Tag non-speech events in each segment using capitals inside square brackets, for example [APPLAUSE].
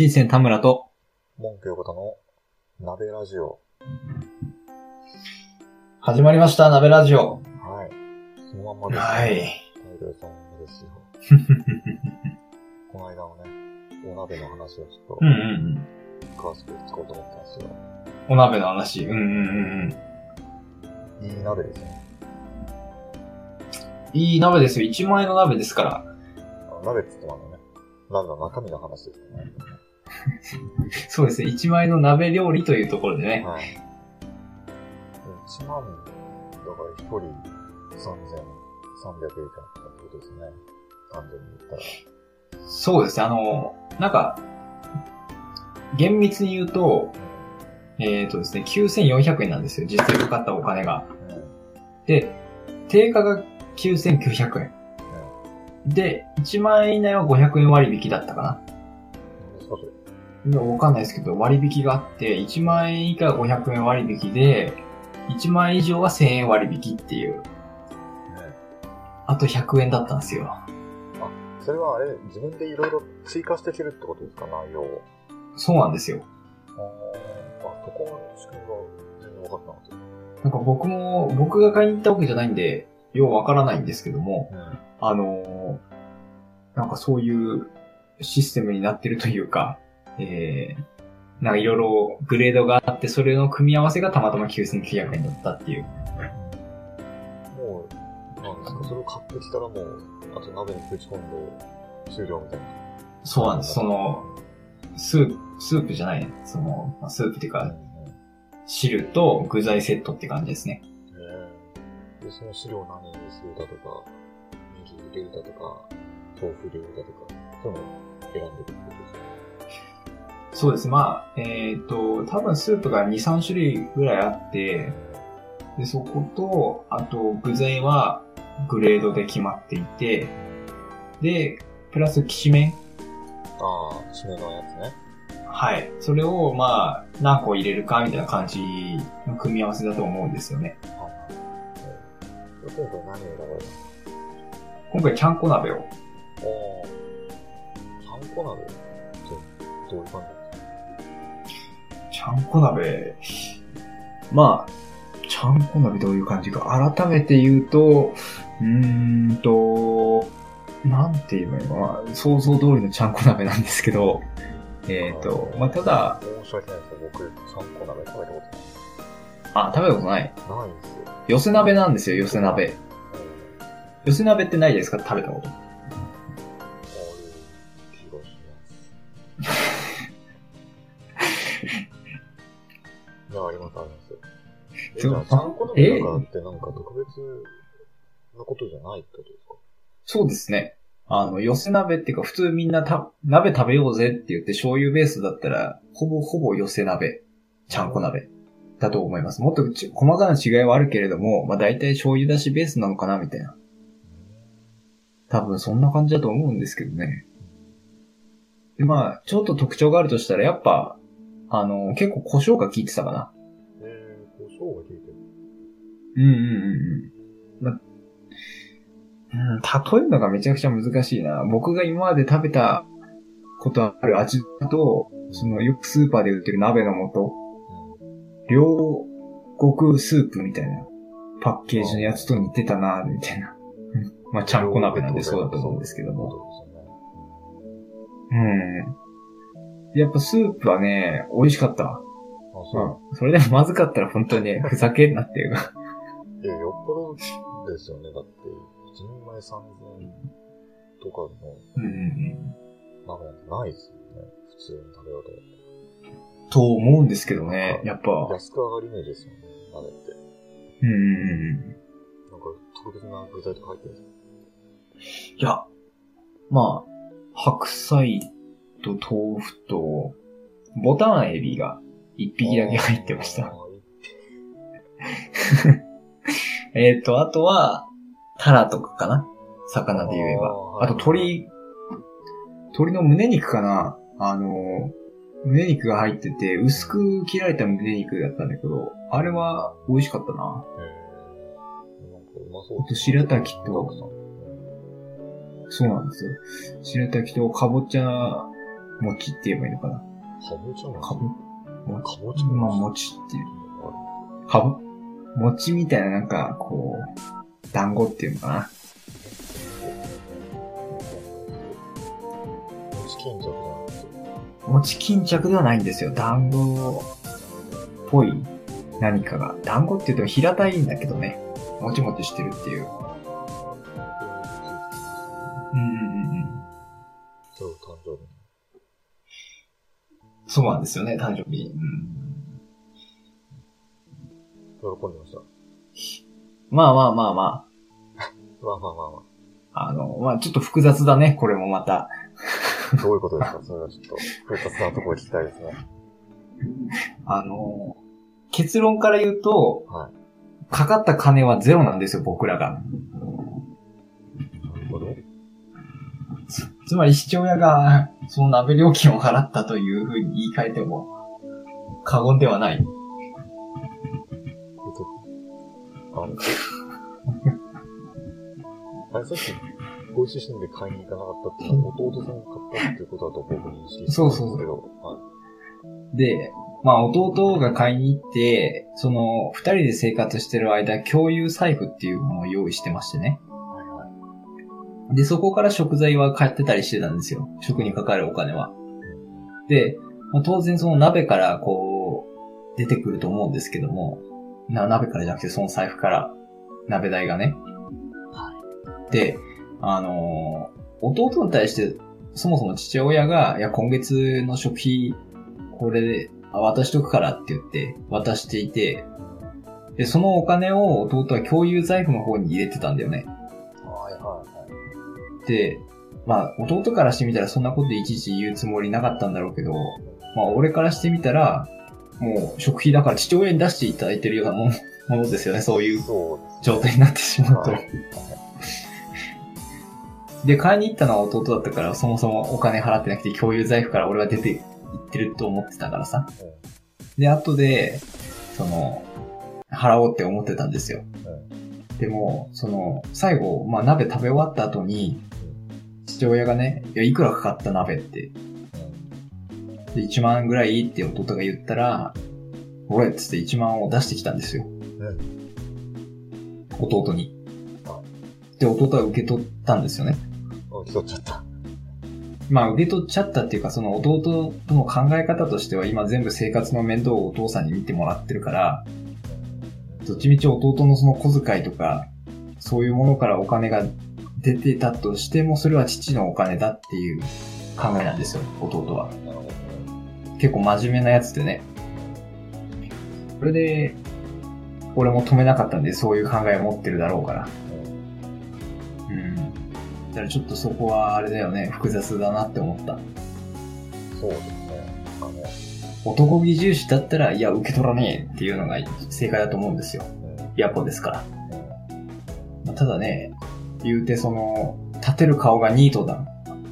新鮮田村と、文句横田の鍋ラジオ。始まりました、鍋ラジオ。はい。そのまんまです、はい。大量さんですよ。この間のね、お鍋の話をちょっとうんうんうん。詳しく聞こうと思ったんですよ。お鍋の話。うんうんうんうん。いい鍋ですね。いい鍋ですよ。1万円の鍋ですから。あの鍋って言ってもあのね、鍋の中身の話ですよね。そうですね。1万円の鍋料理というところでね。はい。1万、だから1人3300円以下ってことですね。単純に言ったら。そうですね。あの、なんか、厳密に言うと、えっ、とですね、9400円なんですよ。実際かかったお金が。うん。うん。で、定価が9900円。で、1万円以内は500円割引だったかな。何ですかそれ。いやわかんないですけど、割引があって、1万円以下が500円割引で、1万円以上は1000円割引っていう、ねあと100円だったんですよ。それはあれ、自分でいろいろ追加していけるってことですか、内容を。そうなんですよ。ああ、そこの仕組みが全然分かってなかった。なんか僕も、僕が買いに行ったわけじゃないんで、ようわからないんですけども、うん。あのーなんかそういうシステムになってるというか、えー、なんかいろいろグレードがあって、それの組み合わせがたまたま9900円だったっていう。もう、なんですか、それを買ってきたらもう、あと鍋にぶち込んで、終了みたいな。そうなんです。その、スープ、スープじゃないね。その、まあスープっていうか。汁と具材セットって感じですね。へえ。で、その汁を何にするだとか、ネギ入れるだとか、豆腐入れるだとか、そういうのを選んでいくってことですか？そうです。まあ、えっ、と、多分スープが2、3種類ぐらいあって、で、そこと、あと具材はグレードで決まっていて、で、プラスきしめんああ、締めのやつね。はい。それを、まあ、何個入れるかみたいな感じの組み合わせだと思うんですよね。今回何を選ばれた今回、ちゃんこ鍋を。のああ。ちゃんこ鍋って、どういう感じ？ちゃんこ鍋。まあ、ちゃんこ鍋どういう感じか。改めて言うと、うーんと、なんて言えばいいのかな。想像通りのちゃんこ鍋なんですけど、えっ、と、まあ、ただ、申し訳ないですけど、僕、ちゃんこ鍋食べたことあ、食べたことない。ないんですよ。寄せ鍋なんですよ、寄せ鍋。うん寄せ鍋ってないですか？食べたこと。え、じそうゃあ、ちゃんこ鍋とかってなんか特別なことじゃないってことですか？そうですね。あの、寄せ鍋っていうか、普通みんなた、鍋食べようぜって言って醤油ベースだったら、ほぼほぼ寄せ鍋、ちゃんこ鍋だと思います。もっとち細かな違いはあるけれども、まあ大体醤油だしベースなのかなみたいな。多分そんな感じだと思うんですけどね。で、まあ、ちょっと特徴があるとしたら、やっぱ、あの、結構胡椒が効いてたかな。うんうんうんうん。ま、うん、例えるのがめちゃくちゃ難しいな。僕が今まで食べたことある味だと、そのよくスーパーで売ってる鍋の素、両国スープみたいなパッケージのやつと似てたな、みたいな。う [LAUGHS] んまあ、ちゃんこ鍋なんでそうだと思うんですけども。そうん。やっぱスープはね、美味しかった。あ、そうん。それでもまずかったら本当にね、ふざけんなっていうか。う。いや、よっぽどですよね。だって、一人前3000円とかのうんうんうん。鍋なんてないですよね。普通に食べようと思って。と思うんですけどね、やっぱ。安く上がるイメージですよね。鍋って。うんうん。なんか特別な具材とか入ってるんですか？いや、まあ、白菜と豆腐と、ボタンエビが一匹だけ入ってました。あー [LAUGHS] えっと、あとは、タラとかかな。魚で言えば。あと鶏、鶏の胸肉かな。あの、胸肉が入ってて、薄く切られた胸肉だったんだけど、あれは美味しかったな。えー、なんかうまそう。あと白滝と。そうなんですよ。白滝とかぼちゃ餅って言えばいいのかな。かぼちゃか餅？ぶかぼちゃまあ、餅餅っていう。かぶ餅みたいななんか、こう、団子っていうのかな。餅巾着なんですよ。餅巾着ではないんですよ。団子っぽい何かが。団子って言っても平たいんだけどね。もちもちしてるっていう。うんうんうんうん。今日誕生日。そうなんですよね、誕生日。うん、喜んでました。まあまあまあままあまあまあまあ。あの、まあちょっと複雑だね、これもまた。あ。どういうことですか？それはちょっと、複雑なところ聞きたいですね。あの、結論から言うと、はい。かかった金はゼロなんですよ、僕らが。なるほど。つまり父親が、その鍋料金を払ったというふうに言い換えても、過言ではない。あれさっき、ご一緒してんで買いに行かなかったっていうのは、弟さんが買ったっていうことだと僕認識してたんですけど、はい。で、まあ弟が買いに行って、その、二人で生活してる間、共有財布っていうものを用意してましてね。はいはい。で、そこから食材は買ってたりしてたんですよ。食にかかるお金は。で、まあ、当然その鍋からこう、出てくると思うんですけども、な、鍋からじゃなくてその財布から、鍋代がね。で、あのー弟に対して、そもそも父親が、いや、今月の食費、これで、あ渡しとくからって言って、渡していて、で、そのお金を弟は共有財布の方に入れてたんだよね。はいはいはい。で、まあ、弟からしてみたらそんなこといちいち言うつもりなかったんだろうけど、まあ、俺からしてみたら、もう食費だから父親に出していただいてるようなもんものですよね、そういう状態になってしまうとはい。で、買いに行ったのは弟だったから、そもそもお金払ってなくて共有財布から俺は出て行ってると思ってたからさ。で、後で、その、払おうって思ってたんですよ。でも、その、最後、まあ鍋食べ終わった後に、父親がね、いや、いくらかかった鍋って、で、1万円ぐらいって弟が言ったら、おいっつって1万を出してきたんですよ。弟に。で、弟は受け取ったんですよね。うん。競っちゃった。まあ、受け取っちゃったっていうか、その弟との考え方としては、今全部生活の面倒をお父さんに見てもらってるから、どっちみち弟のその小遣いとか、そういうものからお金が出てたとしても、それは父のお金だっていう考えなんですよ、弟は。結構真面目なやつでね。それで、俺も止めなかったんで、そういう考えを持ってるだろうから。うん。だからちょっとそこはあれだよね、複雑だなって思った。そうですね。あの、男気重視だったら、いや、受け取らねえっていうのが正解だと思うんですよ。うん。ヤポですから。まあただね、言うてその、立てる顔がニートだ。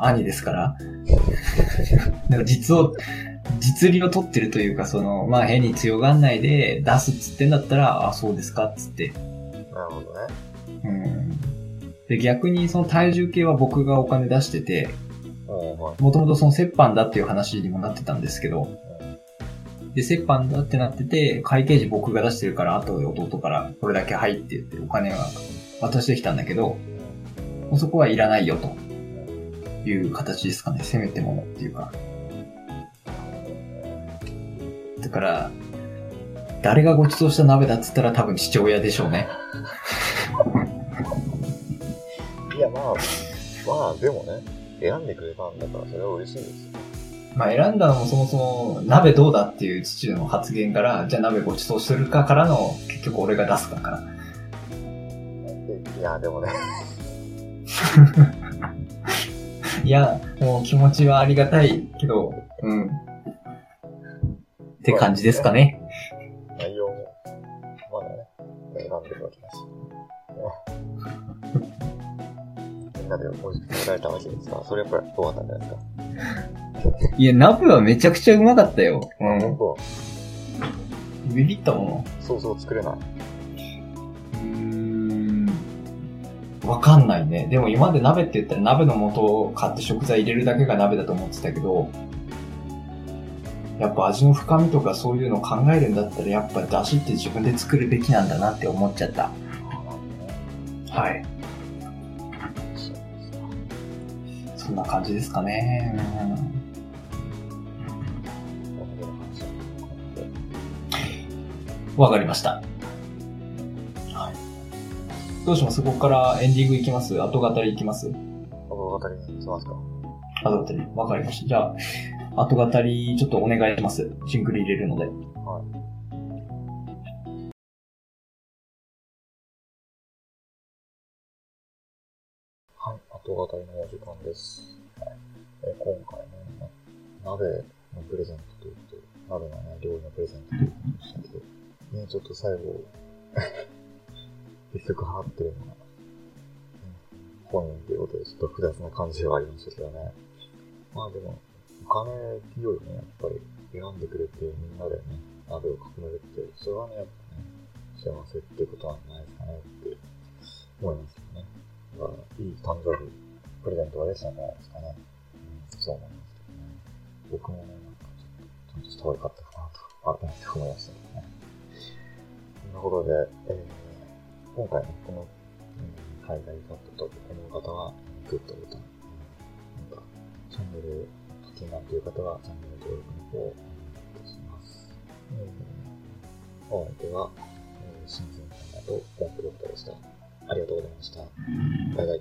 兄ですから。なんか実を、実利を取ってるというか、その、まあ変に強がんないで出すっつってんだったら、あ、そうですかっつって。なるほどね。うん。で、逆にその体重計は僕がお金出してて。もともとその折半だっていう話にもなってたんですけど、で、折半だってなってて、会計時僕が出してるから、後で弟からこれだけ入って言ってお金が渡してきたんだけど、そこはいらないよという形ですかね。せめてものっていうか。だから、誰がご馳走した鍋だっつったら多分父親でしょうね。いや、まあ、まあ、でもね、選んでくれたんだから、それは嬉しいですよ。まあ選んだのもそもそも鍋どうだっていう父の発言から、じゃあ鍋ご馳走するかからの結局俺が出すかから。いや、でもね、[LAUGHS] いや、もう気持ちはありがたいけど、うん。って感じですかね。内容も、まだね、選んでるわけだし。みんなで美味しく食べられたわけですから、それやっぱりどうだったんじゃないですか。いや、鍋はめちゃくちゃうまかったよ。う本ん。当ビビったもそうそう作れない。の。うーん。わかんないね。でも今まで鍋って言ったら鍋の素を買って食材入れるだけが鍋だと思ってたけど、やっぱ味の深みとかそういうのを考えるんだったら、やっぱ出汁って自分で作るべきなんだなって思っちゃった。はい。そ。んな感じですかね。わかりました。はい。どうします？ここからエンディングいきます？後語りいきます？物語に行きますか？後語り。わかりました。じゃあ、後語りちょっとお願いします。シンクル入れるので。はい。はい、後語りのお時間です。はい、え今回ね、な鍋のプレゼントということで、鍋のね、料理のプレゼントということでしたけど、ね、ちょっと最後、結局払ってるのが、本人ということで、ちょっと複雑な感じではありましたけどね。まあでも、お金っていうよりね、やっぱり選んでくれてみんなでね、鍋を囲めるって、それはね、やっぱね、幸せってことなんじゃないですかねって思いますよね。だから、いい誕生日、プレゼントができたんじゃないですかね。うん、そう思いますけどね。僕もね、なんかちょっと、ちゃんとした方が良かったかなと、改めて思いましたけどね。そんなことで、えー、今回ね、この、うん海外カットとこの方は、グッドボタン、なんか、チャンネル、気になっている方は、チャンネル登録の方をお願いいたします。うん、お相手は、新鮮さんと、ランプドクタでした。ありがとうございました？バイバイ。